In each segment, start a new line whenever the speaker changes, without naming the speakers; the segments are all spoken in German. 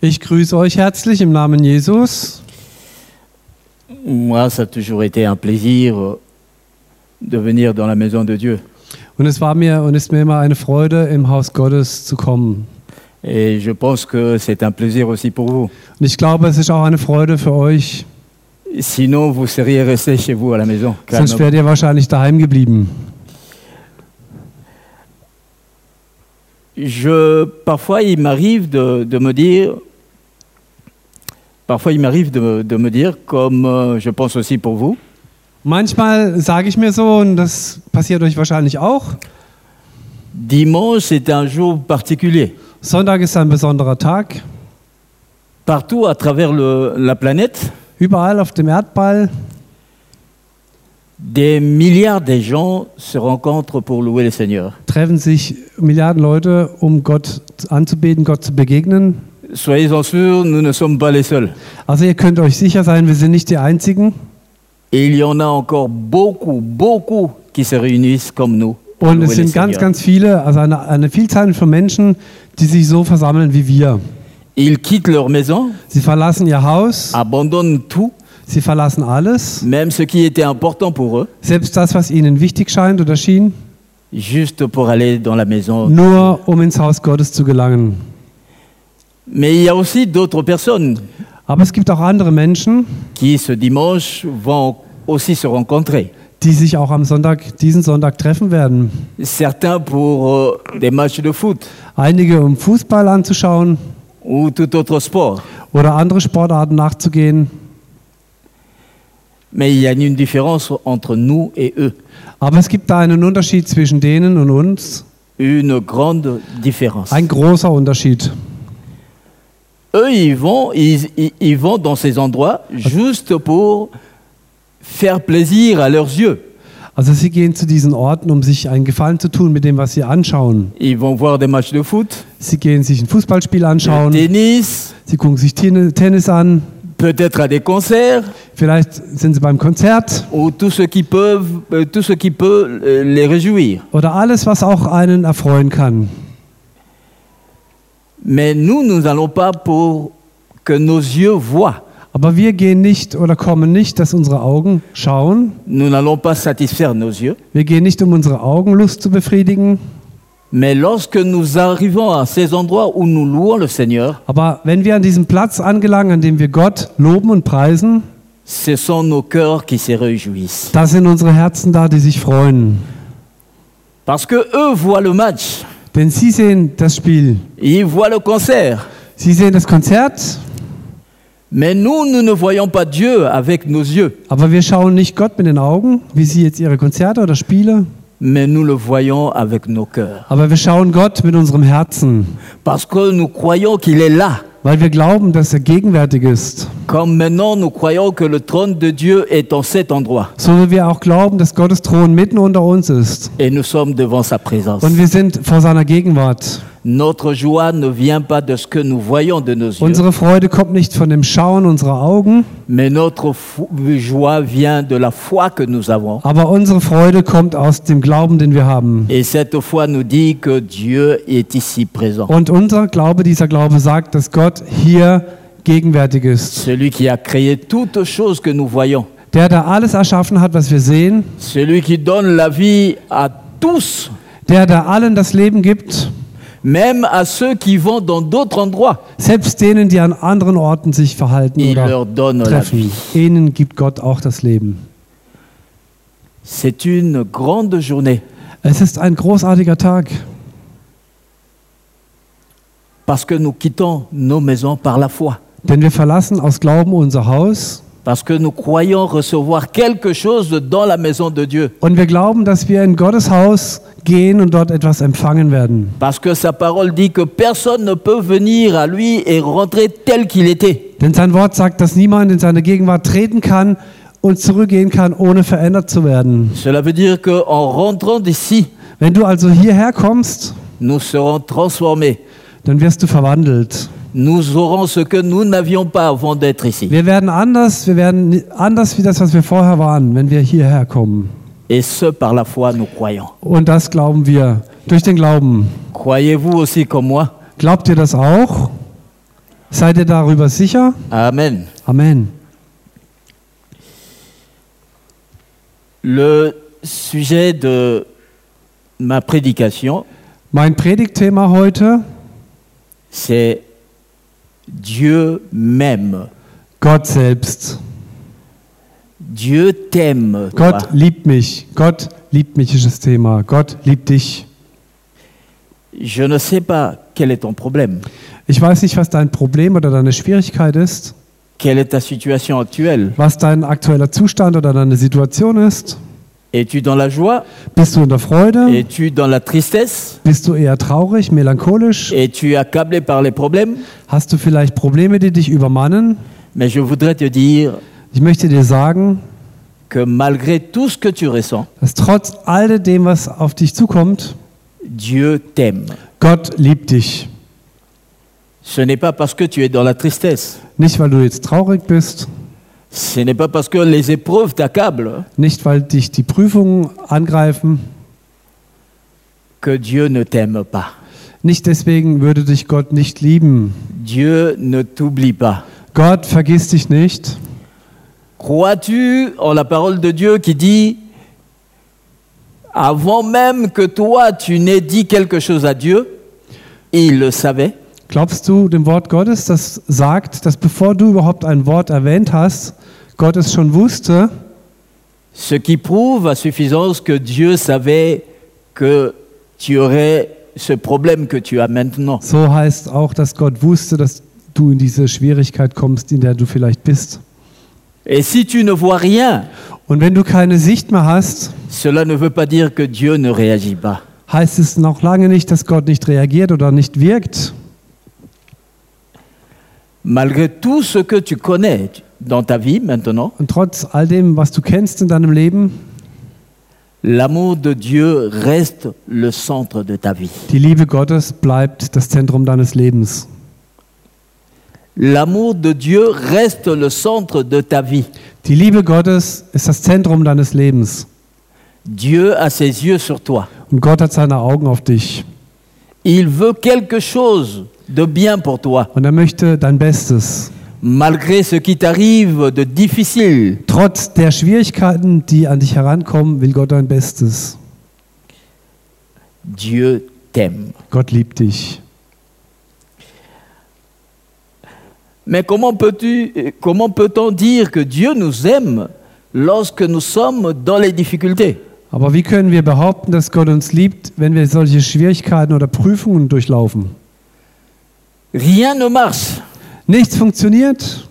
Ich grüße euch herzlich im Namen Jesus.
Moi, ça a toujours été un plaisir euh, de venir dans la maison de Dieu.
Und es war mir und ist mir immer eine Freude, im Haus Gottes zu kommen.
Et je pense que c'est un plaisir aussi pour vous.
Und ich glaube, es ist auch eine Freude für euch.
Sinon, vous seriez resté chez vous à la maison.
Sonst wärt ihr wahrscheinlich daheim geblieben.
Je, parfois, il m'arrive de, de me dire, parfois, il m'arrive de, de me dire, comme euh, je pense aussi pour vous,
Manchmal sage ich mir so, und das passiert euch wahrscheinlich auch,
dimanche, c'est un jour particulier.
Sonntag ist ein besonderer Tag.
Partout à travers le- la planète,
Überall auf dem Erdball
des milliards de gens se rencontrent pour louer le Seigneur.
treffen sich Milliarden Leute, um Gott anzubeten, Gott zu begegnen.
Soyez-en sûrs, nous ne sommes pas les seuls.
Also ihr könnt euch sicher sein, wir sind nicht die Einzigen.
Et il y en a encore beaucoup, beaucoup qui se réunissent comme nous.
Und es sind ganz, ganz viele, also eine, eine Vielzahl von Menschen, die sich so versammeln wie wir.
Ils quittent leur maison,
Sie verlassen ihr Haus,
abandonnent tout,
sie verlassen alles,
même ce qui était important pour eux,
selbst das, was ihnen wichtig scheint oder schien,
juste pour aller dans la maison.
nur um ins Haus Gottes zu gelangen.
Mais il y a aussi d'autres personnes
Aber es gibt auch andere Menschen,
qui, ce dimanche, vont aussi se rencontrer.
die sich auch am Sonntag, diesen Sonntag treffen werden.
Certains pour euh, des matchs de foot
Einige, um Fußball anzuschauen
ou tout autre sport.
oder andere Sportarten nachzugehen.
Mais il y a une différence entre nous et eux.
Aber es gibt da einen Unterschied zwischen denen und uns.
Une grande différence.
Ein großer Unterschied.
Eux, ils vont, ils, ils- ils vont dans ces endroits juste pour faire plaisir à leurs yeux.
Also sie gehen zu diesen Orten, um sich einen Gefallen zu tun mit dem, was sie anschauen.
Ils vont voir des matchs de foot,
Sie gehen sich ein Fußballspiel anschauen,
tennis,
sie gucken sich Ten- Tennis an,
peut-être à des concerts,
vielleicht sind sie beim Konzert
ou tout ce qui peut, euh, tout ce qui peut euh, les réjouir.
oder alles, was auch einen erfreuen kann.
Mais nous, nous n'allons pas pour que nos yeux voient.
Aber wir gehen nicht oder kommen nicht, dass unsere Augen schauen.
Nous n'allons pas satisfaire nos yeux.
Wir gehen nicht, um unsere Augenlust zu befriedigen.
Mais lorsque nous arrivons à ces endroits où nous louons le Seigneur,
Aber wenn wir an diesem Platz angelangen, an dem wir Gott loben und preisen,
ce sont nos cœurs qui se réjouissent.
da sind unsere Herzen da, die sich freuen.
Parce que eux voient le match,
Denn sie sehen das Spiel,
ils voient le concert.
sie sehen das Konzert,
Mais nous, nous ne voyons pas Dieu avec nos yeux,
aber wir schauen nicht Gott mit den Augen, wie sie jetzt ihre Konzerte oder Spiele,
mais nous le voyons avec nos cœurs.
aber wir schauen Gott mit unserem Herzen,
Parce que nous croyons qu'il est là.
weil wir glauben, dass er gegenwärtig ist.
Comme maintenant nous croyons que le trône de Dieu est en cet endroit.
So wie wir auch glauben, dass Gottes Thron mitten unter uns ist.
Et nous sommes devant sa présence.
Und wir sind vor seiner Gegenwart.
Notre joie ne vient pas de ce que nous voyons de nos yeux,
Unsere Freude kommt nicht von dem Schauen unserer Augen,
mais notre joie vient de la foi que nous avons.
aber unsere Freude kommt aus dem Glauben, den wir haben.
Et cette foi nous dit que Dieu est ici présent.
Und unser Glaube, dieser Glaube sagt, dass Gott hier gegenwärtig ist.
Celui qui a créé toutes choses que nous voyons.
Der, der alles erschaffen hat, was wir sehen,
Celui qui donne la vie à tous,
der, der allen das Leben gibt,
même à ceux qui vont dans d'autres endroits.
selbst denen, die an anderen Orten sich verhalten
Il
oder
leur donne la
treffen,
vie.
ihnen gibt Gott auch das Leben.
C'est une grande journée
Es ist ein großartiger Tag,
parce que nous quittons nos maisons par la foi.
denn wir verlassen aus Glauben unser Haus
Parce que nous croyons recevoir quelque chose dans la maison de Dieu.
und wir glauben, dass wir in Gottes Haus gehen und dort etwas empfangen werden.
Parce que sa parole dit que personne ne peut venir à lui et rentrer tel qu'il était.
Denn sein Wort sagt, dass niemand in seine Gegenwart treten kann und zurückgehen kann, ohne verändert zu werden.
Cela veut dire qu'en rentrant d'ici,
Wenn du also hierher kommst,
nous serons transformés.
dann wirst du verwandelt.
Nous aurons ce que nous n'avions pas avant d'être ici.
Wir werden anders, wir werden anders wie das, was wir vorher waren, wenn wir hierher kommen.
Et ce, par la foi, nous croyons.
Und das glauben wir. Durch den Glauben.
Croyez-vous aussi comme moi?
Glaubt ihr das auch? Seid ihr darüber sicher?
Amen.
Amen.
Le sujet de ma prédication,
Mein Predigtthema heute,
c'est Dieu m'aime.
Gott selbst.
Dieu t'aime.
Gott liebt mich. Gott liebt mich ist das Thema. Gott liebt dich.
Je ne sais pas quel est ton problème,
Ich weiß nicht, was dein Problem oder deine Schwierigkeit ist,
quelle est ta situation actuelle.
was dein aktueller Zustand oder deine Situation ist.
Es-tu dans la joie
Bist du in der Freude?
Es-tu dans la tristesse
Bist du eher traurig, melancholisch?
Es-tu accablé par les problèmes
Hast du vielleicht Probleme, die dich übermannen?
Mais je voudrais te dire
Ich möchte dir sagen,
que malgré tout ce que tu ressens,
dass trotz alledem, was auf dich zukommt,
Dieu t'aime.
Gott liebt dich.
Ce n'est pas parce que tu es dans la tristesse,
Nicht, weil du jetzt traurig bist,
ce n'est pas parce que les épreuves t'accablent
nicht, weil dich die Prüfungen angreifen,
que Dieu ne t'aime pas.
nicht deswegen würde dich Gott nicht lieben.
Dieu ne t'oublie pas.
Gott vergisst dich nicht.
Crois-tu en la parole de Dieu qui dit, avant même que toi tu n'aies dit quelque chose à Dieu, il le savait
Glaubst du dem Wort Gottes, das sagt, dass bevor du überhaupt ein Wort erwähnt hast, Gott es schon wusste?
Ce qui prouve à suffisance que Dieu savait que tu aurais ce problème que tu as maintenant.
So heißt auch, dass Gott wusste, dass du in diese Schwierigkeit kommst, in der du vielleicht bist.
Et si tu ne vois rien,
Und wenn du keine Sicht mehr hast,
cela ne veut pas dire que Dieu ne réagit pas.
heißt es noch lange nicht, dass Gott nicht reagiert oder nicht wirkt.
Malgré tout ce que tu connais dans ta vie maintenant,
Und trotz all dem, was du kennst in deinem Leben,
l'amour de Dieu reste le centre de ta vie.
die Liebe Gottes bleibt das Zentrum deines Lebens.
L'amour de Dieu reste le centre de ta vie.
Die Liebe Gottes ist das Zentrum deines Lebens.
Dieu a ses yeux sur toi.
Und Gott hat seine Augen auf dich.
Il veut quelque chose de bien pour toi,
Und er möchte dein Bestes.
malgré ce qui t'arrive de difficile.
Trotz der Schwierigkeiten, die an dich herankommen, will Gott dein Bestes.
Dieu t'aime.
Gott liebt dich.
Mais comment peux-tu, comment peut-on dire que Dieu nous aime lorsque nous sommes dans les difficultés
Aber wie können wir behaupten, dass Gott uns liebt, wenn wir solche Schwierigkeiten oder Prüfungen durchlaufen?
Rien ne marche.
Nichts funktioniert.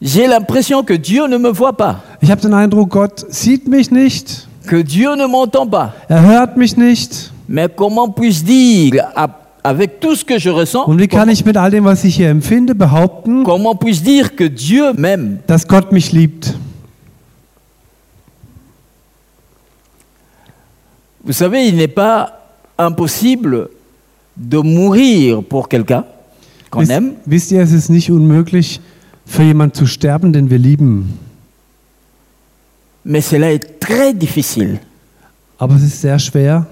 J'ai l'impression que Dieu ne me voit pas,
Ich habe den Eindruck, Gott sieht mich nicht.
que Dieu ne m'entend pas.
Er hört mich nicht.
Mais comment puis-je dire, avec tout ce que je ressens,
Und wie kann ich mit all dem, was ich hier empfinde, behaupten,
comment puis-je dire que Dieu m'aime?
dass Gott mich liebt?
Vous savez, il n'est pas impossible de mourir pour quelqu'un qu'on
Wisst,
aime,
wisst ihr, es ist nicht unmöglich, für jemanden zu sterben, den wir lieben.
mais cela est très difficile
Aber es ist sehr schwer,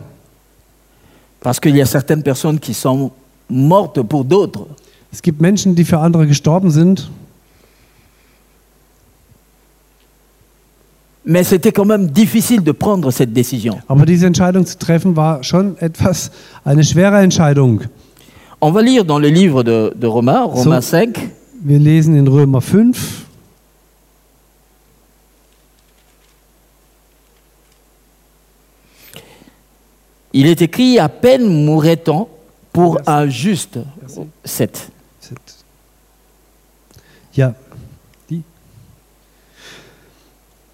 parce qu'il y a certaines personnes qui sont mortes pour d'autres.
Es gibt Menschen, die für andere gestorben sind,
Mais c'était quand même difficile de prendre cette décision.
aber diese Entscheidung zu treffen war schon etwas eine schwere Entscheidung.
On va lire dans le livre de, de Romains, Romains
So.
5,
Wir lesen in Römer 5,
il est écrit À peine mourrait-on pour un juste. 7.
ja,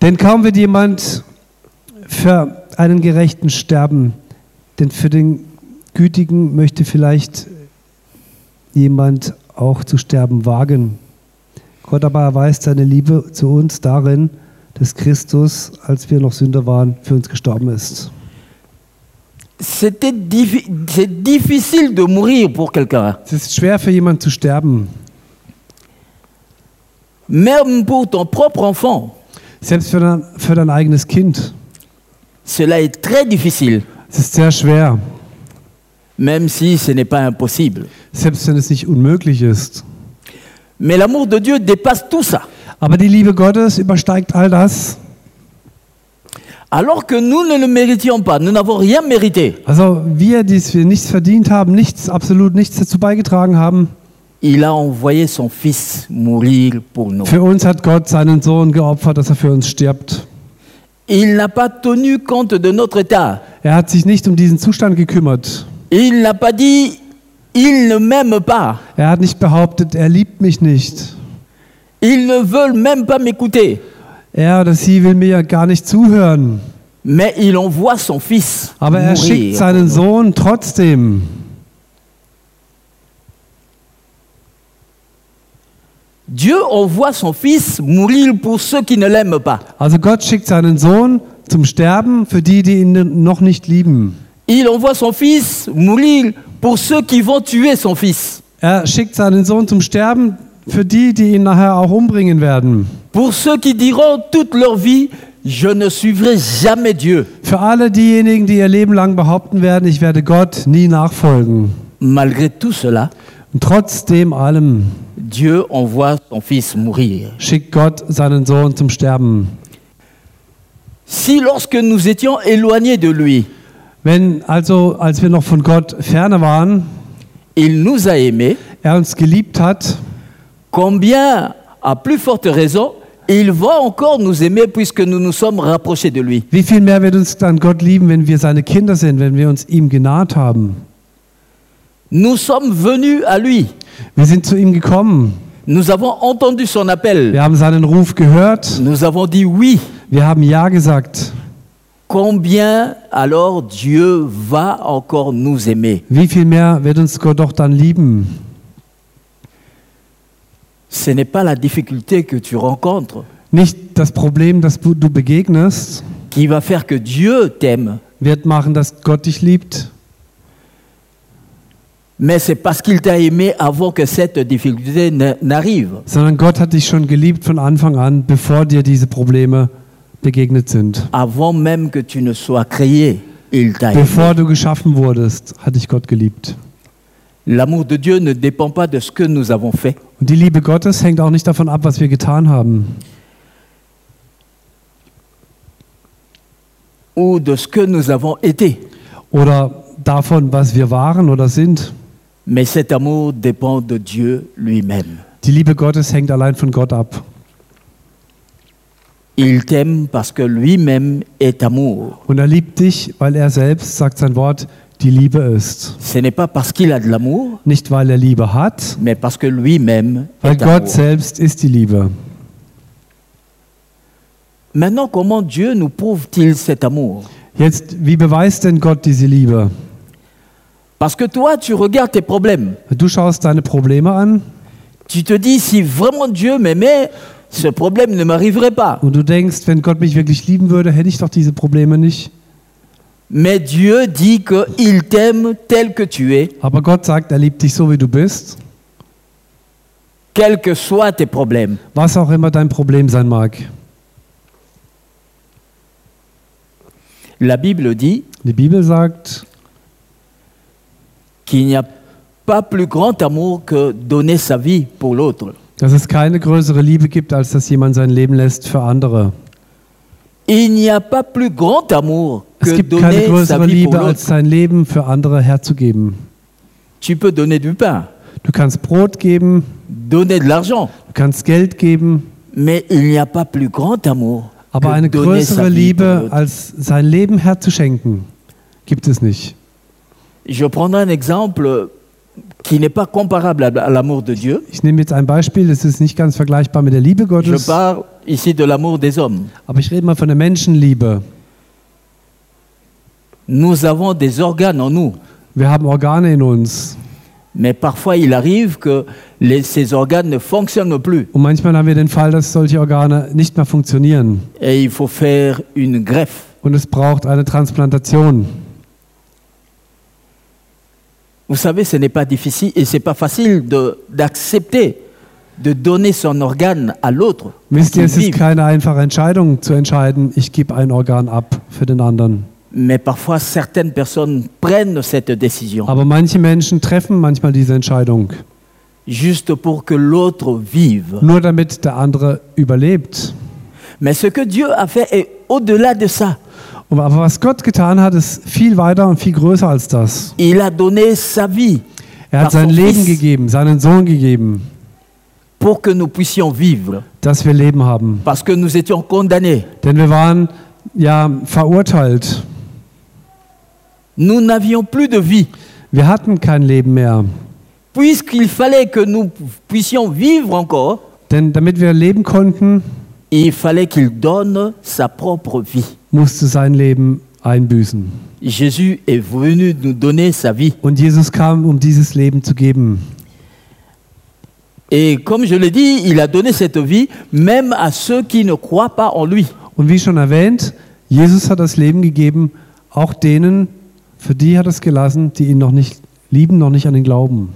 Denn kaum wird jemand für einen Gerechten sterben, denn für den Gütigen möchte vielleicht jemand auch zu sterben wagen. Gott aber erweist seine Liebe zu uns darin, dass Christus, als wir noch Sünder waren, für uns gestorben ist.
C'était diffi- c'est difficile de mourir pour quelqu'un.
Es ist schwer für jemanden zu sterben.
Même pour ton propre enfant,
Selbst für dein, für dein eigenes Kind.
cela est très difficile.
Es ist sehr schwer,
même si ce n'est pas impossible.
selbst wenn es nicht unmöglich ist.
Mais l'amour de Dieu dépasse tout ça.
Aber die Liebe Gottes übersteigt all das.
Alors que nous ne le méritions pas, nous n'avons rien mérité.
Also wir, die wir nichts verdient haben, nichts, absolut nichts dazu beigetragen haben,
Il a envoyé son Fils mourir pour nous.
für uns hat Gott seinen Sohn geopfert, dass er für uns stirbt.
Il n'a pas tenu compte de notre état.
Er hat sich nicht um diesen Zustand gekümmert.
Il n'a pas dit il ne m'aime pas.
Er hat nicht behauptet, er liebt mich nicht.
Ils ne veulent même pas m'écouter.
Er oder sie will mir ja gar nicht zuhören.
Mais il envoie son Fils
Aber er schickt seinen Sohn trotzdem.
Dieu envoie son Fils mourir pour ceux qui ne l'aiment pas.
Also Gott schickt seinen Sohn zum Sterben für die, die ihn noch nicht lieben.
Il envoie son Fils mourir pour ceux qui vont tuer son Fils.
Er schickt seinen Sohn zum Sterben für die, die ihn nachher auch umbringen werden.
Pour ceux qui diront toute leur vie, je ne suivrai jamais Dieu.
Für alle diejenigen, die ihr Leben lang behaupten werden, ich werde Gott nie nachfolgen.
Malgré tout cela,
Und trotzdem allem
Dieu envoie son Fils mourir.
schickt Gott seinen Sohn zum Sterben.
Si lorsque nous étions éloignés de lui,
Wenn also, als wir noch von Gott ferne waren,
il nous a aimés,
er uns geliebt hat,
combien, à plus forte raison, il va encore nous aimer puisque nous nous sommes rapprochés de lui.
wie viel mehr wird uns dann Gott lieben, wenn wir seine Kinder sind, wenn wir uns ihm genaht haben?
Nous sommes venus à lui.
Wir sind zu ihm gekommen.
Nous avons entendu son appel.
Wir haben seinen Ruf gehört.
Nous avons dit oui.
Wir haben Ja gesagt.
Combien alors Dieu va encore nous aimer
Wie viel mehr wird uns Gott doch dann lieben?
Ce n'est pas la difficulté que tu rencontres
Nicht das Problem, das du begegnest,
qui va faire que Dieu t'aime,
wird machen, dass Gott dich liebt,
mais c'est parce qu'il t'a aimé avant que cette difficulté n- n'arrive.
sondern Gott hat dich schon geliebt von Anfang an, bevor dir diese Probleme begegnet sind.
Avant même que tu ne sois créé, il t'a aimé.
Bevor du geschaffen wurdest, hat dich Gott geliebt.
L'amour de Dieu ne dépend pas de ce que nous avons fait,
Und die Liebe Gottes hängt auch nicht davon ab, was wir getan haben
ou de ce que nous avons été,
oder davon, was wir waren oder sind.
Mais cet amour dépend de Dieu lui-même.
Die Liebe Gottes hängt allein von Gott ab.
Il t'aime parce que lui-même est amour.
Und er liebt dich, weil er selbst, sagt sein Wort, die Liebe ist.
Ce n'est pas parce qu'il a de l'amour,
Nicht, weil er Liebe hat,
mais parce que lui-même
weil
est
Gott
amour.
selbst ist die Liebe.
Maintenant, comment Dieu nous prouve-t-il cet amour
Jetzt, wie beweist denn Gott diese Liebe?
Parce que toi, tu regardes tes problèmes.
Du schaust deine Probleme an
Tu te dis, si vraiment Dieu m'aimait, ce problème ne m'arriverait pas.
und du denkst, wenn Gott mich wirklich lieben würde, hätte ich doch diese Probleme nicht.
Mais Dieu dit qu'il t'aime tel que tu es,
Aber Gott sagt, er liebt dich so, wie du bist,
quels que soient tes problèmes.
was auch immer dein Problem sein mag.
La Bible dit
Die Bibel sagt,
qu'il n'y a pas plus grand amour que donner sa vie pour l'autre.
dass es keine größere Liebe gibt, als dass jemand sein Leben lässt für andere.
Il n'y a pas plus grand amour
Es
que
gibt keine
donner sa
größere
vie pour
Liebe, als
l'autre.
sein Leben für andere herzugeben.
Tu peux donner du pain,
Du kannst Brot geben,
donner de l'argent,
du kannst Geld geben,
mais il n'y a pas plus grand amour
aber
que
eine
donner sa
größere
vie pour
Liebe,
l'autre.
als sein Leben herzuschenken, gibt es nicht.
Je prendrai un exemple qui n'est pas comparable à l'amour de Dieu.
Ich nehme jetzt ein Beispiel, das ist nicht ganz vergleichbar mit der Liebe
Je
Gottes,
parle ici de l'amour des hommes.
aber ich rede mal von der Menschenliebe.
Nous avons des organes en nous,
Wir haben Organe in uns
mais parfois il arrive que les- ces organes ne fonctionnent plus
und manchmal haben wir den Fall, dass solche Organe nicht mehr funktionieren
et il faut faire une greffe.
und es braucht eine Transplantation.
Vous savez, ce n'est pas difficile et c'est pas facile de- d'accepter de, donner son organe à l'autre. pour
Wisst ihr,
qu'il
es ist
vive.
keine einfache Entscheidung zu entscheiden, ich gebe ein Organ ab für den anderen.
Mais parfois, certaines personnes prennent cette décision
Aber manche Menschen treffen manchmal diese Entscheidung,
juste pour que l'autre vive.
nur damit der andere überlebt.
Mais ce que Dieu a fait est au-delà de ça.
Aber was Gott getan hat, ist viel weiter und viel größer als das.
Il a donné sa vie
Er hat sein Leben gegeben, seinen Sohn gegeben,
pour que nous puissions vivre,
dass wir Leben haben.
parce que nous étions condamnés.
Denn wir waren ja verurteilt.
Nous n'avions plus de vie.
Wir hatten kein Leben mehr.
Puisqu'il fallait que nous puissions vivre encore,
Denn damit wir leben konnten,
il fallait qu'il donne sa propre vie.
Musste sein Leben einbüßen.
Jésus est venu nous donner sa vie.
Und Jesus kam, um dieses Leben zu geben.
Et comme je l'ai dit, il a donné cette vie même à ceux qui ne croient pas en lui.
Und wie schon erwähnt, Jesus hat das Leben gegeben, auch denen, für die hat er es gelassen, die ihn noch nicht lieben, noch nicht an ihn glauben.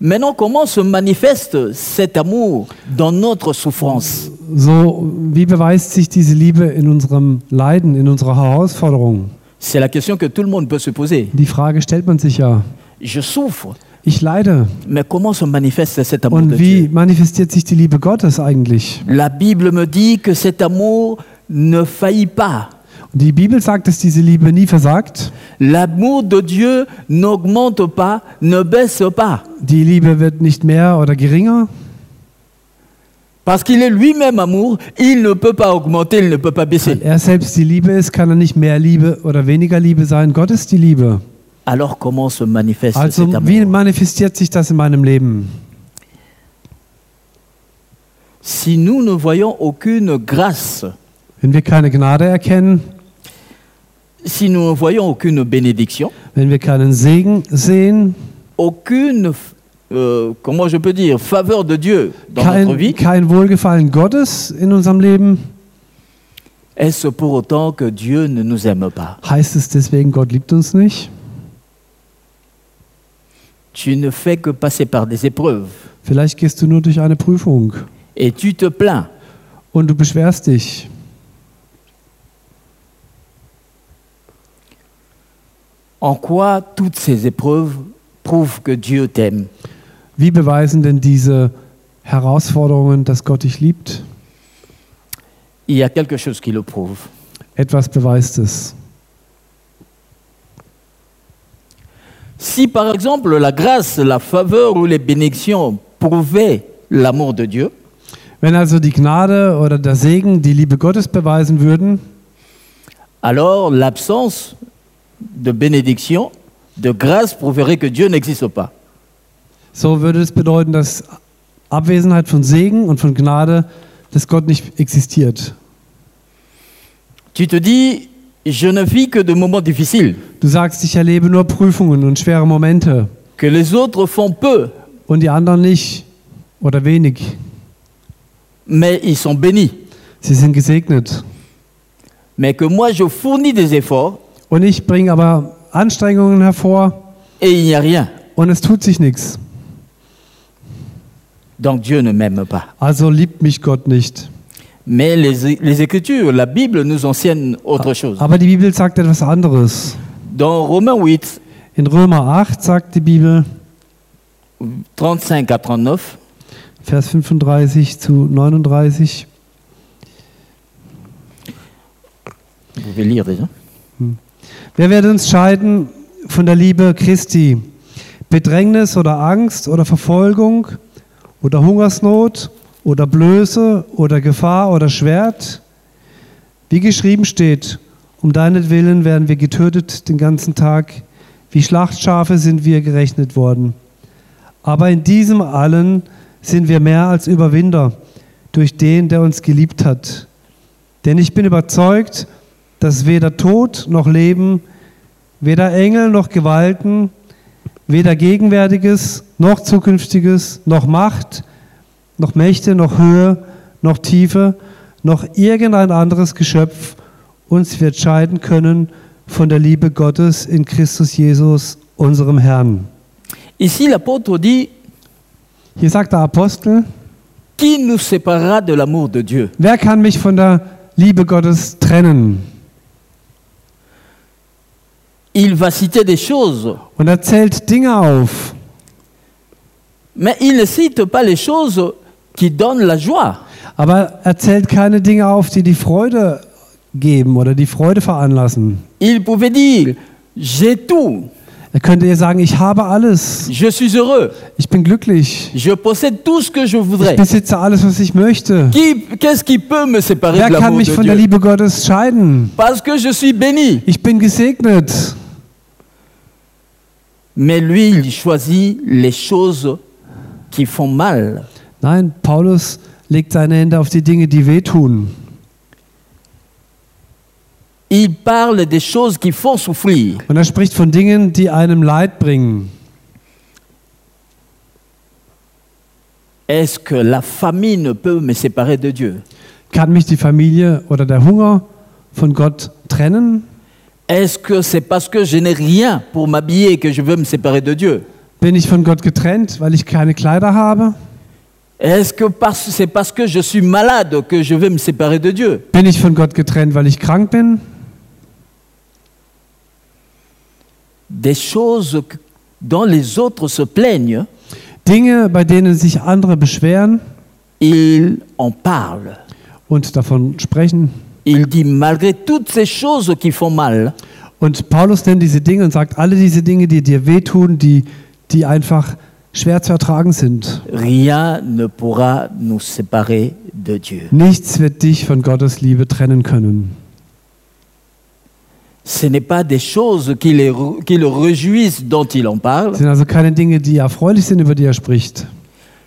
Maintenant, comment se manifeste cet amour dans notre souffrance
So, wie beweist sich diese Liebe in unserem Leiden, in unserer Herausforderung?
C'est la question que tout le monde peut se poser.
Die Frage stellt man sich ja.
Je souffre,
Ich leide.
mais comment se manifeste cet amour de
Und wie
Dieu
manifestiert sich die Liebe Gottes eigentlich?
La Bible me dit que cet amour ne faillit pas.
Die Bibel sagt, dass diese Liebe nie versagt.
L'amour de Dieu n'augmente pas, ne baisse pas.
Die Liebe wird nicht mehr oder geringer.
Parce qu'il est lui-même amour, il ne peut pas augmenter, il ne peut pas
Weil
baisser.
er selbst die Liebe ist, kann er nicht mehr Liebe oder weniger Liebe sein. Gott ist die Liebe.
Alors comment se manifeste
Also
cet
wie
amour
manifestiert sich das in meinem Leben?
Si nous ne voyons aucune grâce,
Wenn wir keine Gnade erkennen,
si nous ne voyons aucune bénédiction,
wenn wir keinen Segen sehen,
aucune, euh, comment je peux dire, faveur de Dieu dans notre
kein,
vie,
kein Wohlgefallen Gottes in unserem Leben,
est-ce pour autant que Dieu ne nous aime pas?
Heißt es deswegen, Gott liebt uns nicht?
Tu ne fais que passer par des épreuves
Vielleicht gehst du nur durch eine Prüfung
et tu te plains.
und du beschwerst dich.
En quoi toutes ces épreuves prouvent que Dieu t'aime?
Wie beweisen denn diese Herausforderungen, dass Gott dich liebt?
Il y a quelque chose qui le prouve.
Etwas beweist es.
Si par exemple la grâce, la faveur ou les bénédictions prouvaient l'amour de Dieu,
Wenn also die Gnade oder der Segen die Liebe Gottes beweisen würden,
alors l'absence de bénédiction, de grâce prouverait que Dieu n'existe pas.
So würde es bedeuten, dass Abwesenheit von Segen und von Gnade, dass Gott nicht existiert.
Tu te dis, je ne vis que de moments difficiles,
Du sagst, ich erlebe nur Prüfungen und schwere Momente
que les autres font peu,
und die anderen nicht oder wenig.
mais ils sont bénis.
Sie sind gesegnet.
Mais que moi je fournis des efforts
Und ich bringe aber Anstrengungen hervor
et il n'y a rien.
und es tut sich nichts.
Donc Dieu ne m'aime pas.
Also liebt mich Gott nicht.
Mais les, les Écritures, la Bible nous enseigne autre chose.
Aber die Bibel sagt etwas anderes.
Dans Romains 8,
In Römer 8 sagt die Bibel,
35 à 39,
Vers 35 zu 39,
vous pouvez lire déjà.
Wer wird uns scheiden von der Liebe Christi? Bedrängnis oder Angst oder Verfolgung oder Hungersnot oder Blöße oder Gefahr oder Schwert? Wie geschrieben steht, um deinetwillen werden wir getötet den ganzen Tag, wie Schlachtschafe sind wir gerechnet worden. Aber in diesem allen sind wir mehr als Überwinder durch den, der uns geliebt hat. Denn ich bin überzeugt, dass weder Tod noch Leben, weder Engel noch Gewalten, weder Gegenwärtiges noch Zukünftiges, noch Macht, noch Mächte, noch Höhe, noch Tiefe, noch irgendein anderes Geschöpf uns wird scheiden können von der Liebe Gottes in Christus Jesus, unserem Herrn.
Ici, l'apôtre dit
Hier sagt der Apostel,
Qui nous séparera de l'amour de Dieu
wer kann mich von der Liebe Gottes trennen?
il va citer des choses,
und er zählt Dinge auf.
Mais il ne cite pas les choses qui donnent la joie.
Aber er zählt keine Dinge auf, die die Freude geben oder die Freude veranlassen.
Il pouvait dire, j'ai tout,
Er könnte ihr sagen, ich habe alles,
je suis heureux,
ich bin glücklich,
je possède tout ce que je
ich
voudrais.
besitze alles, was ich möchte.
Qui- Qu'est-ce qui peut me séparer
Wer
de
kann mich
de
von der
Dieu
Liebe Gottes scheiden?
Parce que je suis béni.
Ich bin gesegnet.
Mais lui, il choisit les choses qui font mal.
Nein, Paulus legt seine Hände auf die Dinge, die wehtun.
Il parle des choses qui font souffrir.
Und er spricht von Dingen, die einem Leid bringen.
Est-ce que la famine peut me séparer de Dieu
Kann mich die Familie oder der Hunger von Gott trennen?
Est-ce que c'est parce que je n'ai rien pour m'habiller que je veux me séparer de Dieu
Bin ich von Gott getrennt, weil ich keine Kleider habe?
Est-ce que c'est parce que je suis malade que je veux me séparer de Dieu
Bin ich von Gott getrennt, weil ich krank bin?
Des choses dont les autres se plaignent,
Dinge, bei denen sich andere beschweren
il en parle.
und davon sprechen.
Il dit malgré toutes ces choses qui font mal,
Und Paulus nennt diese Dinge und sagt, alle diese Dinge, die dir wehtun, die, die einfach schwer zu ertragen sind.
rien ne pourra nous séparer de Dieu.
Nichts wird dich von Gottes Liebe trennen können.
Ce n'est pas des choses qui, les, qui le réjouissent dont il en parle.
Sind also keine Dinge, die erfreulich sind, über die er spricht.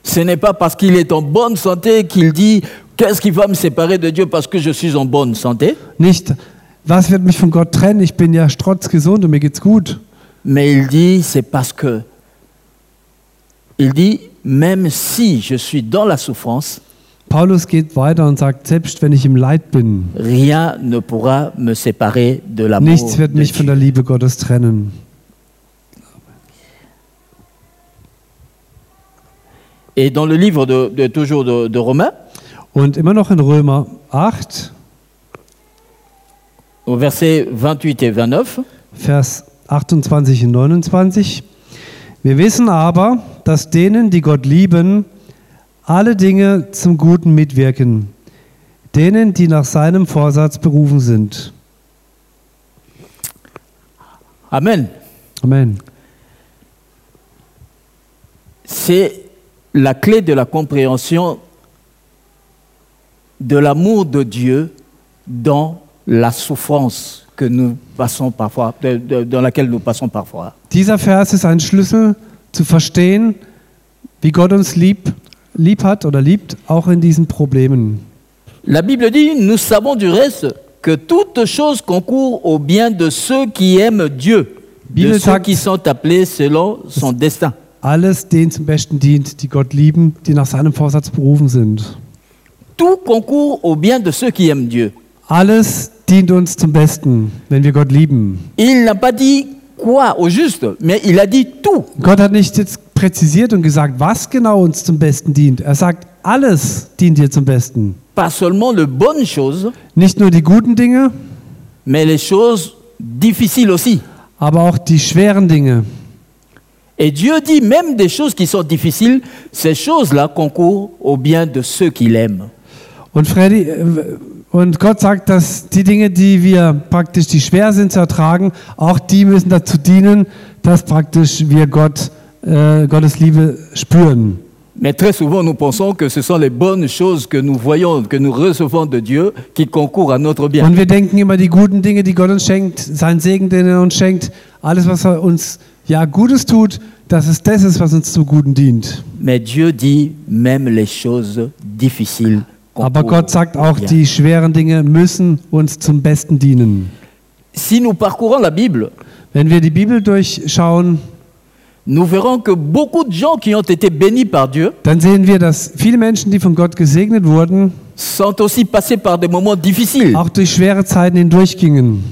Ce n'est pas parce qu'il est en bonne santé qu'il dit qu'est-ce qui va me séparer de Dieu parce que je suis en bonne santé.
Nicht, was wird mich von Gott trennen? Ich bin ja strotzgesund und mir geht's gut.
Mais il dit c'est parce que il dit même si je suis dans la souffrance,
Paulus geht weiter und sagt, selbst wenn ich im Leid bin,
rien ne pourra me séparer de l'amour.
nichts wird
de
mich von
Dieu.
der Liebe Gottes trennen.
Et dans le livre de, de- toujours de, de Romains,
Und immer noch in Römer 8,
au verset 28 et 29,
Vers 28 und 29. Wir wissen aber, dass denen, die Gott lieben, alle Dinge zum Guten mitwirken. Denen, die nach seinem Vorsatz berufen sind.
Amen.
Amen.
C'est la clé de la compréhension de l'amour de Dieu dans la souffrance que nous passons parfois, de- de- dans laquelle nous passons parfois.
Dieser Vers ist ein Schlüssel zu verstehen, wie Gott uns lieb, lieb hat oder liebt, auch in diesen Problemen.
La Bible dit, nous savons du reste que toute chose concourt au bien de ceux qui aiment Dieu, de
Bible
ceux
sagt-
qui sont appelés selon son destin.
Alles denen zum Besten dient, die Gott lieben, die nach seinem Vorsatz berufen sind.
Tout concourt au bien de ceux qui aiment Dieu.
Alles dient uns zum Besten, wenn wir Gott lieben.
Il n'a pas dit quoi au juste, mais il a dit tout.
Gott hat nicht jetzt präzisiert und gesagt, was genau uns zum Besten dient. Er sagt, alles dient dir zum Besten.
Pas seulement les bonnes choses,
Nicht nur die guten Dinge,
mais les choses difficiles aussi.
aber auch die schweren Dinge.
Et Dieu dit même des choses qui sont difficiles, ces choses-là concourent au bien de ceux qui l'aiment.
Und Freddy, äh, und Gott sagt, dass die Dinge, die wir praktisch, die schwer sind zu ertragen, auch die müssen dazu dienen, dass praktisch wir Gott, äh, Gottes Liebe spüren.
Mais très souvent, nous pensons que ce sont les bonnes choses que nous voyons, que nous recevons de Dieu, qui concourent à notre bien.
Und wir denken immer, die guten Dinge, die Gott uns schenkt, sein Segen, den er uns schenkt, alles, was er uns ja Gutes tut, dass es das ist, was uns zu Guten dient.
Mais Dieu dit même les choses difficiles.
Aber Gott sagt
au
auch,
bien.
die schweren Dinge müssen uns zum Besten dienen.
Si nous parcourons la Bible,
Wenn wir die Bibel durchschauen,
nous verrons que beaucoup de gens qui ont été bénis par Dieu
dann sehen wir, dass viele Menschen, die von Gott gesegnet wurden,
sont aussi passés par des moments difficiles.
auch durch schwere Zeiten hindurchgingen.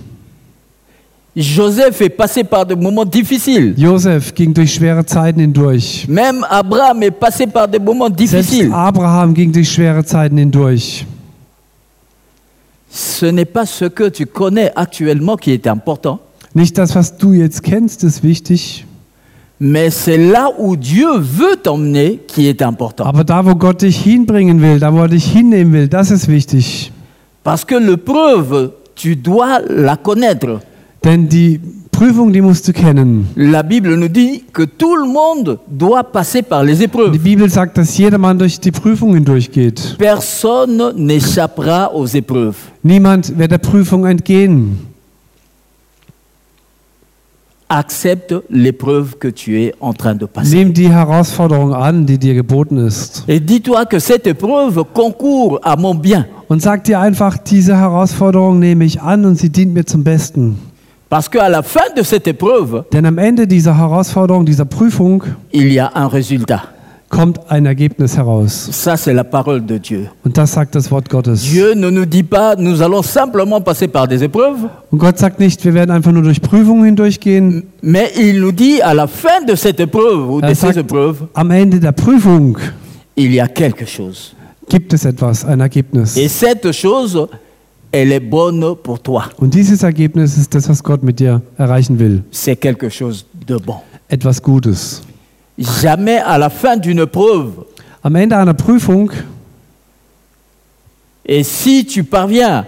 Joseph est passé par des moments difficiles.
Josef ging durch schwere Zeiten hindurch.
Même Abraham est passé par des moments
Selbst
difficiles.
Abraham ging durch schwere Zeiten hindurch.
Ce n'est pas ce que tu connais actuellement qui est important,
Nicht das, was du jetzt kennst, ist wichtig,
mais c'est là où Dieu veut t'emmener qui est important.
aber da, wo Gott dich hinbringen will, da, wo er dich hinnehmen will, das ist wichtig.
Parce que l'épreuve, tu dois la connaître.
Denn die Prüfung, die musst du kennen.
La Bible nous dit que tout le monde doit passer par les
Die
épreuves.
Bibel sagt, dass jedermann durch die Prüfungen durchgeht.
Personne n'échappera aux épreuves.
Niemand wird der Prüfung entgehen.
Accepte l'épreuve que tu es en train de passer.
Nimm die Herausforderung an, die dir geboten ist.
Et dis-toi que cette épreuve concourt à mon bien.
Und sag dir einfach, diese Herausforderung nehme ich an und sie dient mir zum Besten.
Parce qu'à la fin de cette épreuve,
Denn am Ende dieser Herausforderung, dieser Prüfung,
il y a un résultat.
kommt ein Ergebnis heraus.
Ça, c'est la parole de Dieu.
Und das sagt das Wort Gottes.
Dieu ne nous dit pas, nous allons simplement passer par des épreuves,
Und Gott sagt nicht, wir werden einfach nur durch Prüfungen hindurchgehen.
mais il nous dit à la fin de cette épreuve ou de
Er
ces
sagt,
épreuves,
am Ende der Prüfung
il y a quelque chose.
gibt es etwas, ein Ergebnis.
Et cette chose, elle est bonne pour toi.
Und dieses Ergebnis ist das, was Gott mit dir erreichen will.
C'est quelque chose de bon.
Etwas Gutes.
Jamais à la fin d'une épreuve,
Am Ende einer Prüfung,
et si tu parviens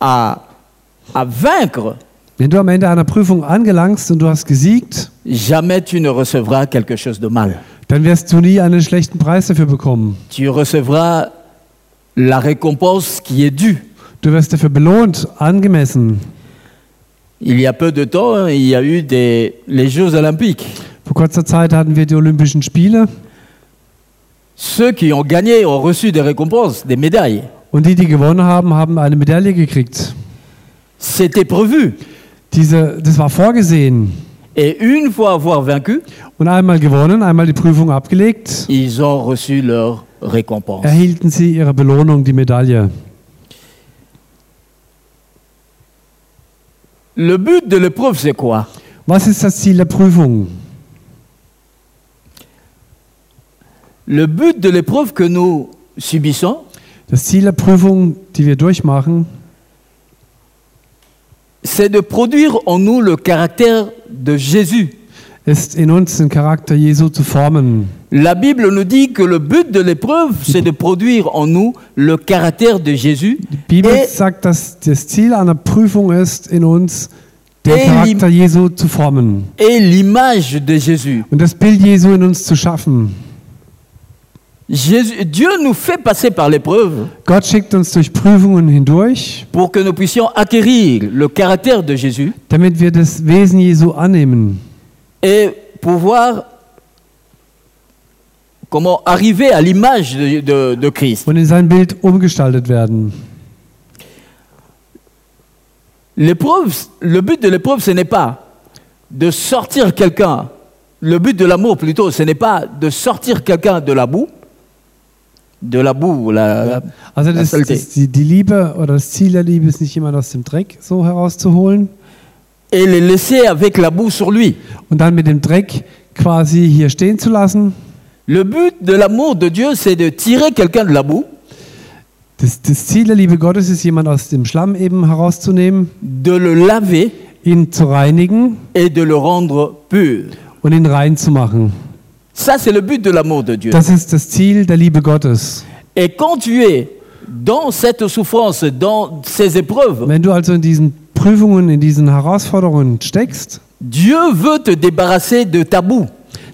à, à vaincre,
wenn du am Ende einer Prüfung angelangst und du hast gesiegt,
jamais tu ne recevras quelque chose de mal.
dann wirst du nie einen schlechten Preis dafür bekommen.
Tu recevras la récompense qui est due.
Du wirst dafür belohnt, angemessen.
Il y a peu de temps, il y a eu des, les Jeux olympiques.
Vor kurzer Zeit hatten wir die Olympischen Spiele
Ceux qui ont gagné ont reçu des récompenses, des médailles.
und die, die gewonnen haben, haben eine Medaille gekriegt.
C'était prévu.
Diese, das war vorgesehen.
Et une fois avoir vaincu,
Und einmal gewonnen, einmal die Prüfung abgelegt,
ils ont reçu leur récompense.
erhielten sie ihre Belohnung, die Medaille.
Le but de l'épreuve, c'est quoi?
Was ist das Ziel der Prüfung?
Le but de l'épreuve que nous subissons,
Das Ziel der Prüfung, die wir durchmachen,
c'est de produire en nous le caractère de Jésus.
Ist in uns den Charakter Jesu zu formen.
La Bible nous dit que le but de l'épreuve, c'est de produire en nous le caractère de Jésus
Die Bibel
et,
sagt, dass das Ziel einer Prüfung ist, in uns den Charakter Jesu zu formen
et l'image de Jésus.
und das Bild Jesu in uns zu schaffen.
Jésus. Dieu nous fait passer par l'épreuve
Gott schickt uns durch Prüfungen hindurch,
pour que nous puissions acquérir le caractère de Jésus
damit wir das Wesen Jesu annehmen
et pouvoir comment arriver à l'image de, de- de Christ.
und in sein Bild umgestaltet werden.
L'épreuve, le but de l'épreuve, ce n'est pas de sortir quelqu'un. Le but de l'amour, plutôt, ce n'est pas de sortir quelqu'un de la boue, de la boue, la- la-
Also
la
das,
saleté,
das, die, die Liebe oder das Ziel der Liebe ist nicht jemand aus dem Dreck so herauszuholen
et le laisser avec la boue sur lui.
und dann mit dem Dreck quasi hier stehen zu lassen.
Le but de l'amour de Dieu, c'est de tirer quelqu'un de la boue,
Das, das Ziel der Liebe Gottes ist, jemand aus dem Schlamm eben herauszunehmen,
de le laver
ihn zu reinigen
et de le rendre pur.
und ihn rein zu machen.
Ça, c'est le but de l'amour de Dieu.
Das ist das Ziel der Liebe Gottes.
Et quand tu es dans cette souffrance, dans ces épreuves,
Wenn du also in diesen Prüfungen, in diesen Herausforderungen steckst,
Dieu veut te débarrasser de ta boue,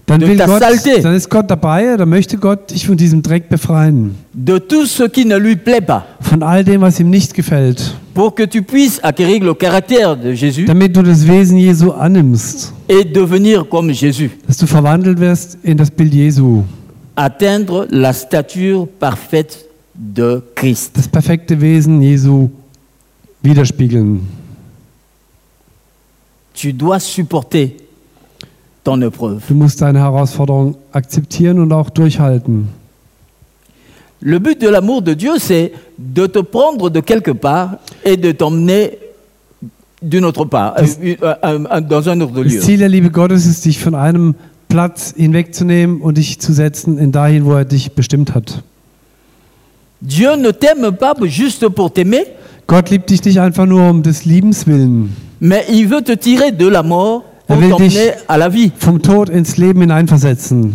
dann,
de
will
ta
Gott,
saleté,
dann ist Gott dabei, dann möchte Gott dich von diesem Dreck befreien.
de tout ce qui ne lui plaît pas,
Von all dem, was ihm nicht gefällt.
pour que tu puisses acquérir le caractère de Jésus
Damit du das Wesen Jesu annimmst.
et devenir comme Jésus,
Dass du verwandelt wirst in das Bild Jesu.
atteindre la stature parfaite de Christ.
Das perfekte Wesen Jesu widerspiegeln.
Tu dois supporter ton épreuve.
Du musst deine Herausforderung akzeptieren und auch durchhalten.
Le but de l'amour de Dieu, c'est de te prendre de quelque part et de t'emmener d'une autre part, euh, euh, euh, euh, dans un autre lieu.
Das Ziel der Liebe Gottes ist, dich von einem Platz hinwegzunehmen und dich zu setzen in dahin, wo er dich bestimmt hat.
Dieu ne t'aime pas juste pour t'aimer,
Gott liebt dich nicht einfach nur um des Liebens willen,
mais il veut te tirer de la mort
Er will dich-
à la vie.
vom Tod ins Leben hineinversetzen.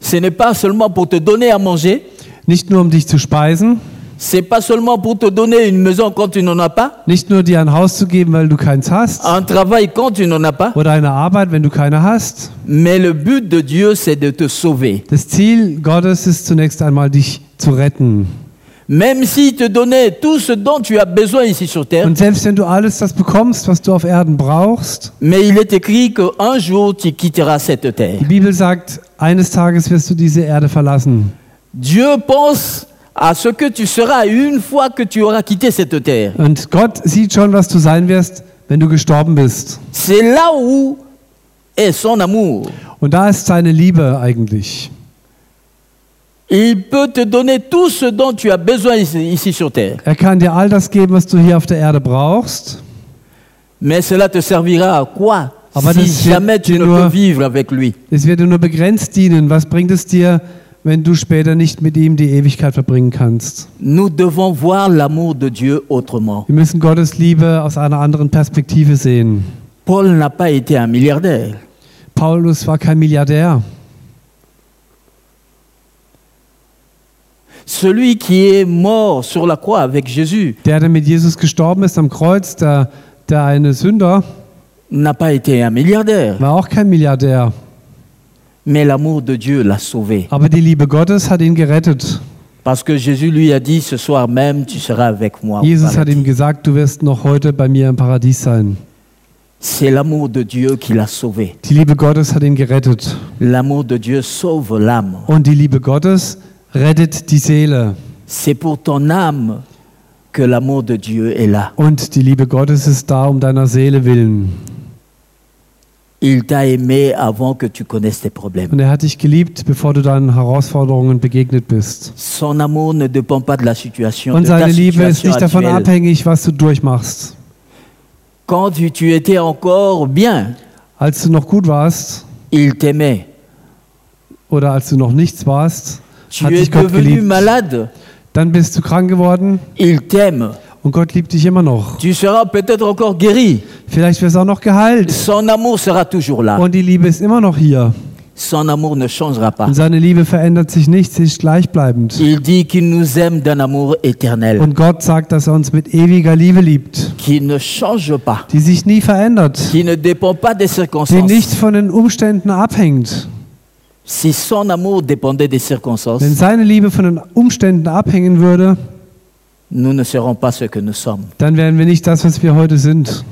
Ce n'est pas seulement pour te donner à manger,
Nicht nur um dich zu speisen,
c'est pas seulement pour te donner une maison quand tu n'en as pas,
nicht nur dir ein Haus zu geben, weil du keins hast,
un travail quand tu n'en as pas,
oder eine Arbeit, wenn du keine hast.
mais le but de Dieu, c'est de te sauver.
Das Ziel Gottes ist zunächst einmal, dich zu retten.
Même s'il te donnait tout ce dont tu as besoin ici sur terre,
Und selbst wenn du alles das bekommst, was du auf Erden brauchst,
mais il est écrit qu'un jour tu quitteras cette terre.
die Bibel sagt, eines Tages wirst du diese Erde verlassen.
Dieu pense à ce que tu seras une fois que tu auras quitté cette terre.
Und Gott sieht schon, was du sein wirst, wenn du gestorben bist.
C'est là où est son amour.
Und da ist seine Liebe eigentlich.
Il peut te donner tout ce dont tu as besoin ici, ici sur terre,
Er kann dir all das geben, was du hier auf der Erde brauchst.
mais cela te servira à quoi
Aber
si
das wird
jamais tu
dir
ne
nur-
peux vivre avec lui
Es wird dir nur begrenzt dienen. Was bringt es dir, wenn du später nicht mit ihm die Ewigkeit verbringen kannst?
Nous devons voir l'amour de Dieu autrement.
Wir müssen Gottes Liebe aus einer anderen Perspektive sehen.
Paul n'a pas été un milliardaire.
Paulus war kein Milliardär.
Celui qui est mort sur la croix avec Jésus
Der, der mit Jesus gestorben ist am Kreuz, der, der eine Sünder,
n'a pas été un milliardaire,
war auch kein Milliardär.
mais l'amour de Dieu l'a sauvé.
Aber die Liebe Gottes hat ihn gerettet.
Parce que Jésus lui a dit, ce soir même, tu seras avec moi. au
Jesus hat
paradis.
ihm gesagt, du wirst noch heute bei mir im Paradies sein.
C'est l'amour de Dieu qui l'a sauvé.
Die Liebe Gottes hat ihn gerettet.
L'amour de Dieu sauve l'âme.
Und die Liebe Gottes rettet die Seele.
C'est pour ton âme que l'amour de Dieu est là.
Und die Liebe Gottes ist da um deiner Seele willen.
Il t'a aimé avant que tu connaisses tes problèmes.
Und er hat dich geliebt, bevor du deinen Herausforderungen begegnet bist.
Son amour ne dépend pas de la situation,
Und seine Liebe ist nicht davon
actuelle.
abhängig, was du durchmachst.
Quand tu, tu étais encore bien,
Als du noch gut warst
il t'aimait.
oder als du noch nichts warst,
Tu
hat
es
dich Gott
devenu
geliebt.
malade,
Dann bist du krank geworden
il t'aime.
und Gott liebt dich immer noch.
Tu seras peut-être encore guéri.
Vielleicht wirst du auch noch geheilt.
Son amour sera toujours là.
Und die Liebe ist immer noch hier.
Son amour ne changera pas.
Und seine Liebe verändert sich nicht, sie ist gleichbleibend.
Il dit qu'il nous aime d'un amour éternel,
Und Gott sagt, dass er uns mit ewiger Liebe liebt,
qui ne change pas,
die sich nie verändert,
qui ne dépend pas des
die
circonstances.
nicht von den Umständen abhängt.
Si son amour dépendait des circonstances,
Wenn seine Liebe von den Umständen abhängen würde,
nous ne serons pas ce que nous sommes.
dann wären wir nicht das, was wir heute sind,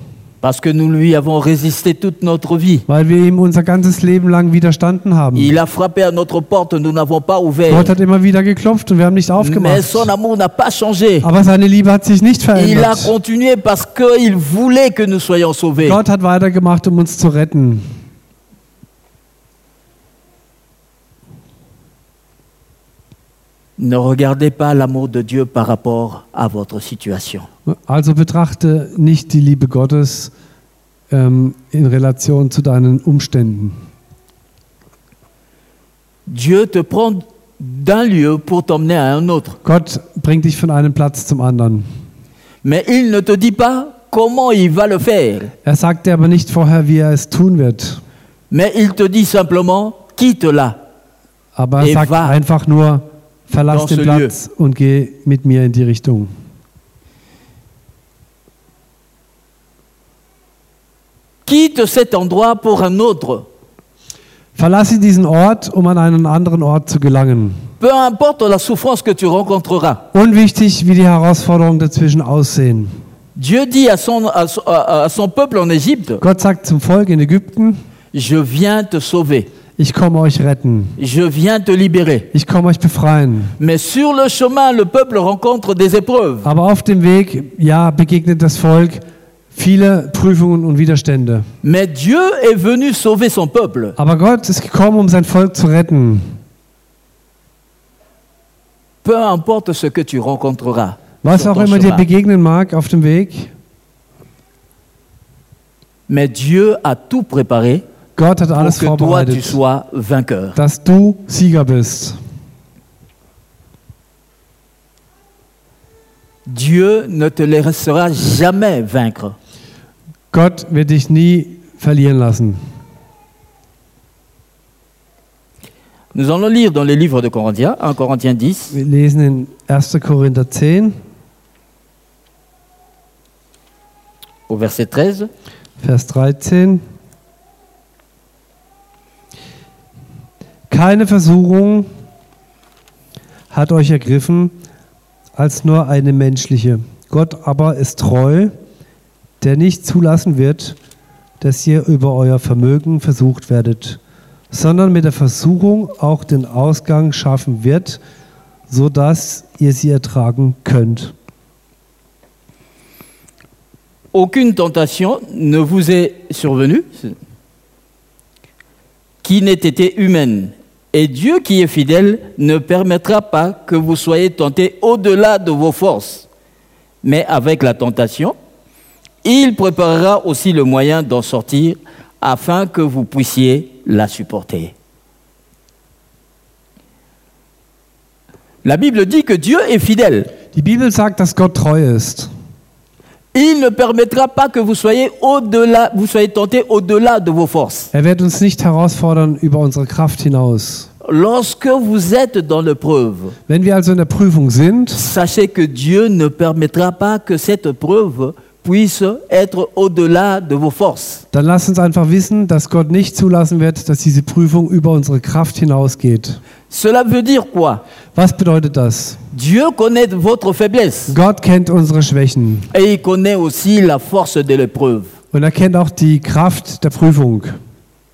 Parce que nous lui avons résisté toute notre vie.
weil wir ihm unser ganzes Leben lang widerstanden haben.
Il a frappé à notre porte, nous n'avons pas
Gott
ouvert.
hat immer wieder geklopft und wir haben nicht
Mais
aufgemacht.
son amour n'a pas changé.
Aber seine Liebe hat sich nicht
Il a
verändert.
continué parce qu'il voulait que nous soyons sauvés.
Gott hat weitergemacht, um uns zu retten.
Ne regardez pas l'amour de Dieu par rapport à votre situation.
Also betrachte nicht die Liebe Gottes ähm, in Relation zu deinen Umständen.
Dieu te prend d'un lieu pour t'emmener à un autre.
Gott bringt dich von einem Platz zum anderen.
Mais il ne te dit pas comment il va le faire.
Er sagt dir aber nicht vorher, wie er es tun wird.
Mais il te dit simplement, quitte là.
Aber er sagt
va
einfach nur, verlass den Platz und geh mit mir in die Richtung.
Quitte cet endroit pour un autre.
Verlasse diesen Ort, um an einen anderen Ort zu gelangen.
Peu importe la souffrance que tu rencontreras.
Unwichtig, wie die Herausforderungen dazwischen aussehen.
Dieu dit à son- à- à son peuple en Égypte,
Gott sagt zum Volk in Ägypten,
je viens te sauver,
ich komme euch retten,
je viens te libérer.
ich komme euch befreien.
Mais sur le chemin, le peuple rencontre des épreuves.
Aber auf dem Weg, ja, begegnet das Volk viele Prüfungen und Widerstände.
Mais Dieu est venu sauver son peuple.
Aber Gott ist gekommen, um sein Volk zu retten.
Peu importe ce que tu rencontreras.
Was auch immer dir
chemin.
begegnen mag auf dem Weg,
Mais Dieu a tout préparé
Gott hat
pour
alles
que toi tu
vorbereitet,
sois vainqueur.
dass du Sieger bist.
Dieu ne te laissera jamais vaincre.
Gott wird dich nie verlieren lassen.
Nous allons lire dans les livres de Corinthiens, 1 Corinthiens 10,
Wir lesen in 1. Korinther 10,
au verset 13.
Vers 13. Keine Versuchung hat euch ergriffen als nur eine menschliche. Gott aber ist treu, der nicht zulassen wird, dass ihr über euer Vermögen versucht werdet, sondern mit der Versuchung auch den Ausgang schaffen wird, so dass ihr sie ertragen könnt.
Aucune tentation ne vous est survenue qui n'ait été humaine. Et Dieu qui est fidèle ne permettra pas que vous soyez tentés au-delà de vos forces. Mais avec la tentation, il préparera aussi le moyen d'en sortir afin que vous puissiez la supporter. La Bible dit que Dieu est fidèle. Il ne permettra pas que vous soyez au-delà, vous soyez tentés au-delà de vos forces.
Er wird uns nicht herausfordern über unsere Kraft hinaus.
Lorsque vous êtes dans l'épreuve,
Wenn wir also in der Prüfung sind,
sachez que Dieu ne permettra pas que cette preuve puisse être au-delà de vos forces.
dann lasst uns einfach wissen, dass Gott nicht zulassen wird, dass diese Prüfung über unsere Kraft hinausgeht.
Cela veut dire quoi
Was bedeutet das?
Dieu connaît votre faiblesse
Gott kennt unsere Schwächen
et il connaît aussi la force de l'épreuve.
und er kennt auch die Kraft der Prüfung.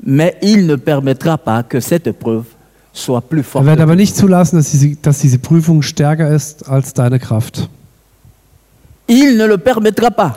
Mais il ne permettra pas que cette épreuve soit plus
Er
forte.
wird aber nicht zulassen, dass diese, dass diese Prüfung stärker ist als deine Kraft.
Il ne le permettra pas.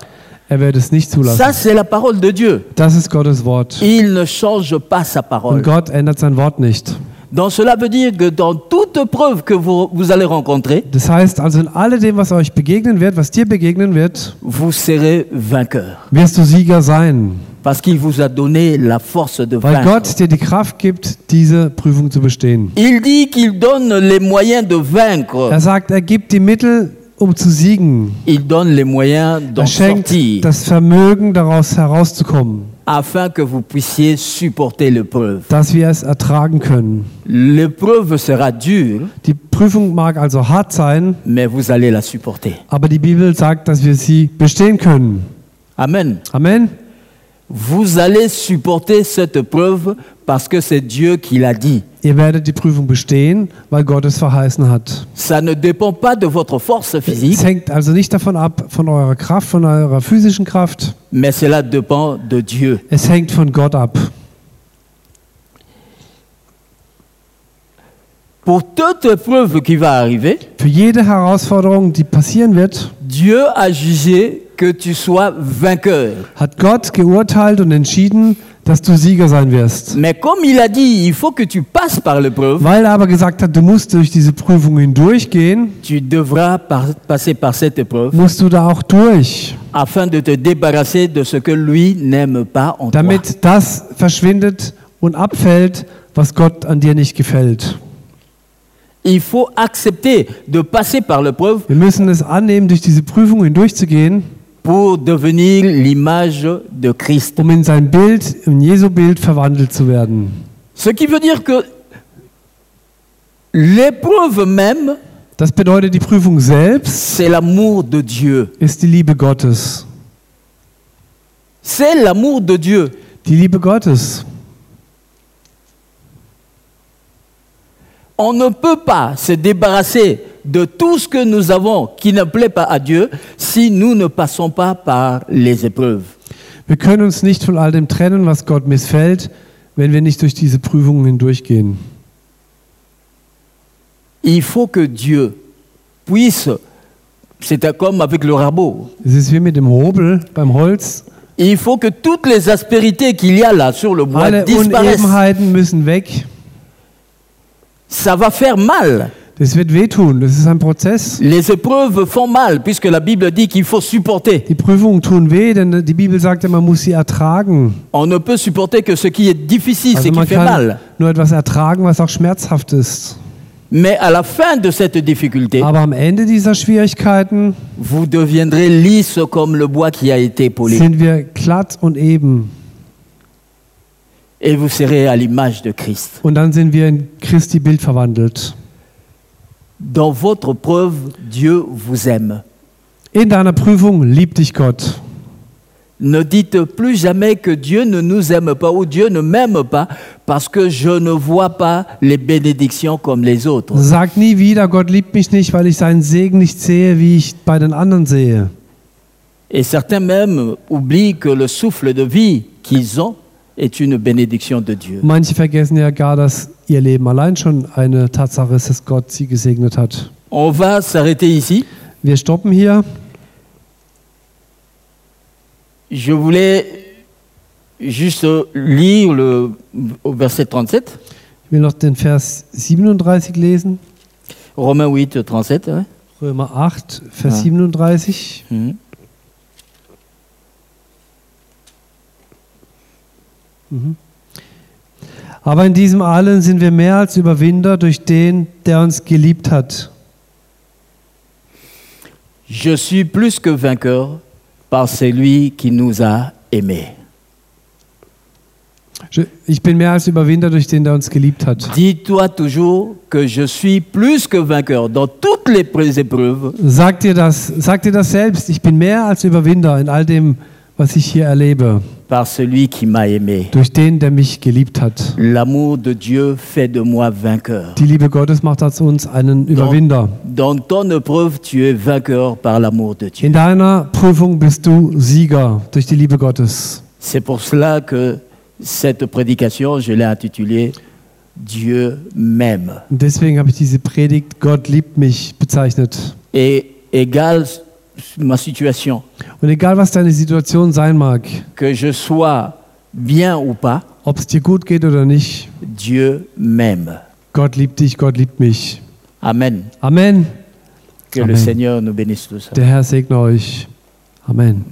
Er wird es nicht
Ça,
zulassen.
c'est la parole de Dieu.
Das ist Gottes Wort.
Il ne change pas sa
Und
parole.
Gott ändert sein Wort nicht.
Donc cela veut dire que dans toute preuve que vous, vous allez rencontrer,
Das heißt also, in alledem, was euch begegnen wird, was dir begegnen wird,
vous serez vainqueur.
wirst du Sieger sein.
Parce qu'il vous a donné la force de
Weil
vaincre.
Gott dir die Kraft gibt, diese Prüfung zu bestehen.
Il dit qu'il donne les moyens de vaincre.
Er sagt, er gibt die Mittel, um zu siegen.
Il donne les moyens d'en
Er schenkt
sortir
das Vermögen, daraus herauszukommen,
afin que vous puissiez supporter l'épreuve.
dass wir es ertragen können.
L'épreuve sera dure,
Die Prüfung mag also hart sein,
mais vous allez la supporter.
aber die Bibel sagt, dass wir sie bestehen können.
Amen.
Amen.
Vous allez supporter cette épreuve parce que c'est Dieu qui l'a dit.
Ihr werdet die Prüfung bestehen, weil Gott es verheißen hat.
Ça ne dépend pas de votre force physique,
Es hängt also nicht davon ab, von eurer Kraft, von eurer physischen Kraft.
mais cela dépend de Dieu.
Es hängt von Gott ab.
Pour toute épreuve qui va arriver,
Für jede Herausforderung, die passieren wird,
Dieu a jugé que tu sois vainqueur.
hat Gott geurteilt und entschieden, dass du Sieger sein wirst.
Mais comme il a dit, il faut que tu passes par l'épreuve,
Weil er aber gesagt hat, du musst durch diese Prüfung hindurchgehen,
tu devras par- passer par cette épreuve
musst du da auch durch,
afin de te débarrasser de ce que lui n'aime pas en toi.
damit das verschwindet und abfällt, was Gott an dir nicht gefällt.
Il faut accepter de passer par l'épreuve
Wir müssen es annehmen, durch diese Prüfung hindurchzugehen,
pour devenir l'image de Christ.
um in sein Bild, in Jesu Bild verwandelt zu werden.
Ce qui veut dire que l'épreuve même,
Das bedeutet, die Prüfung selbst
c'est l'amour de Dieu.
ist die Liebe Gottes.
C'est l'amour de Dieu.
Die Liebe Gottes.
On ne peut pas se débarrasser de tout ce que nous avons qui ne plaît pas à Dieu si nous ne passons pas par les épreuves.
Wir können uns nicht von all dem trennen, was Gott missfällt, wenn wir nicht durch diese Prüfungen hindurchgehen.
Il faut que Dieu puisse, c'est comme avec le rabot,
Es ist wie mit dem Hobel beim Holz.
il faut que toutes les aspérités qu'il y a là sur le bois
Alle
disparaissent.
Unebenheiten müssen weg.
Ça va faire mal.
Das wird wehtun. Das ist ein Prozess.
Les épreuves font mal puisque la Bible dit qu'il faut supporter.
Die Prüfungen tun weh, denn die Bibel sagt ja, man muss sie ertragen.
On ne peut supporter que ce qui est difficile, ce
Also
qui
man
fait
kann
mal.
nur etwas ertragen, was auch schmerzhaft ist.
Mais à la fin de cette difficulté,
Aber am Ende dieser Schwierigkeiten
vous deviendrez lisse comme le bois qui a été poli.
sind wir glatt und eben.
Et vous serez à l'image de Christ.
Und dann sind wir in Christi Bild verwandelt.
Dans votre preuve, Dieu vous aime.
In deiner Prüfung liebt dich Gott.
Ne dites plus jamais que Dieu ne nous aime pas ou Dieu ne m'aime pas parce que je ne vois pas les bénédictions comme les autres.
Sag nie wieder, Gott liebt mich nicht, weil ich seinen Segen nicht sehe, wie ich bei den anderen sehe.
Et certains même oublient que le souffle de vie qu'ils ont est une bénédiction de Dieu.
Manche vergessen ja gar, dass ihr Leben allein schon eine Tatsache ist, dass Gott sie gesegnet hat.
On va s'arrêter ici.
Wir stoppen hier.
Je voulais juste lire le verset 37,
Ich will noch den Vers 37 lesen.
Romains 8, 37. ouais.
Römer 8, Vers
Ja.
37.
Mhm.
Aber in diesem allen sind wir mehr als Überwinder durch den, der uns geliebt hat.
Je suis plus que vainqueur par celui qui nous a aimés.
Ich bin mehr als Überwinder durch den, der uns geliebt hat.
Dis-toi toujours que je suis plus que vainqueur dans toutes les épreuves
Sag dir das, sag dir das selbst. Ich bin mehr als Überwinder in all dem, was ich hier erlebe.
Par celui qui m'a aimé.
Durch den, der mich geliebt hat.
L'amour de Dieu fait de moi vainqueur.
Die Liebe Gottes macht aus uns einen Überwinder.
Dans ton épreuve, tu es vainqueur par l'amour de Dieu.
In deiner Prüfung bist du Sieger durch die Liebe Gottes.
C'est pour cela que cette prédication, je l'ai intitulée Dieu m'aime.
Deswegen habe ich diese Predigt Gott liebt mich bezeichnet.
Et égale ma situation,
Und egal was deine Situation sein mag,
que je sois bien ou pas,
ob es dir gut geht oder nicht,
Dieu m'aime.
Gott liebt dich, Gott liebt mich.
Amen.
Amen.
Que
Amen.
le Seigneur nous bénisse tous.
Der Herr segne euch. Amen.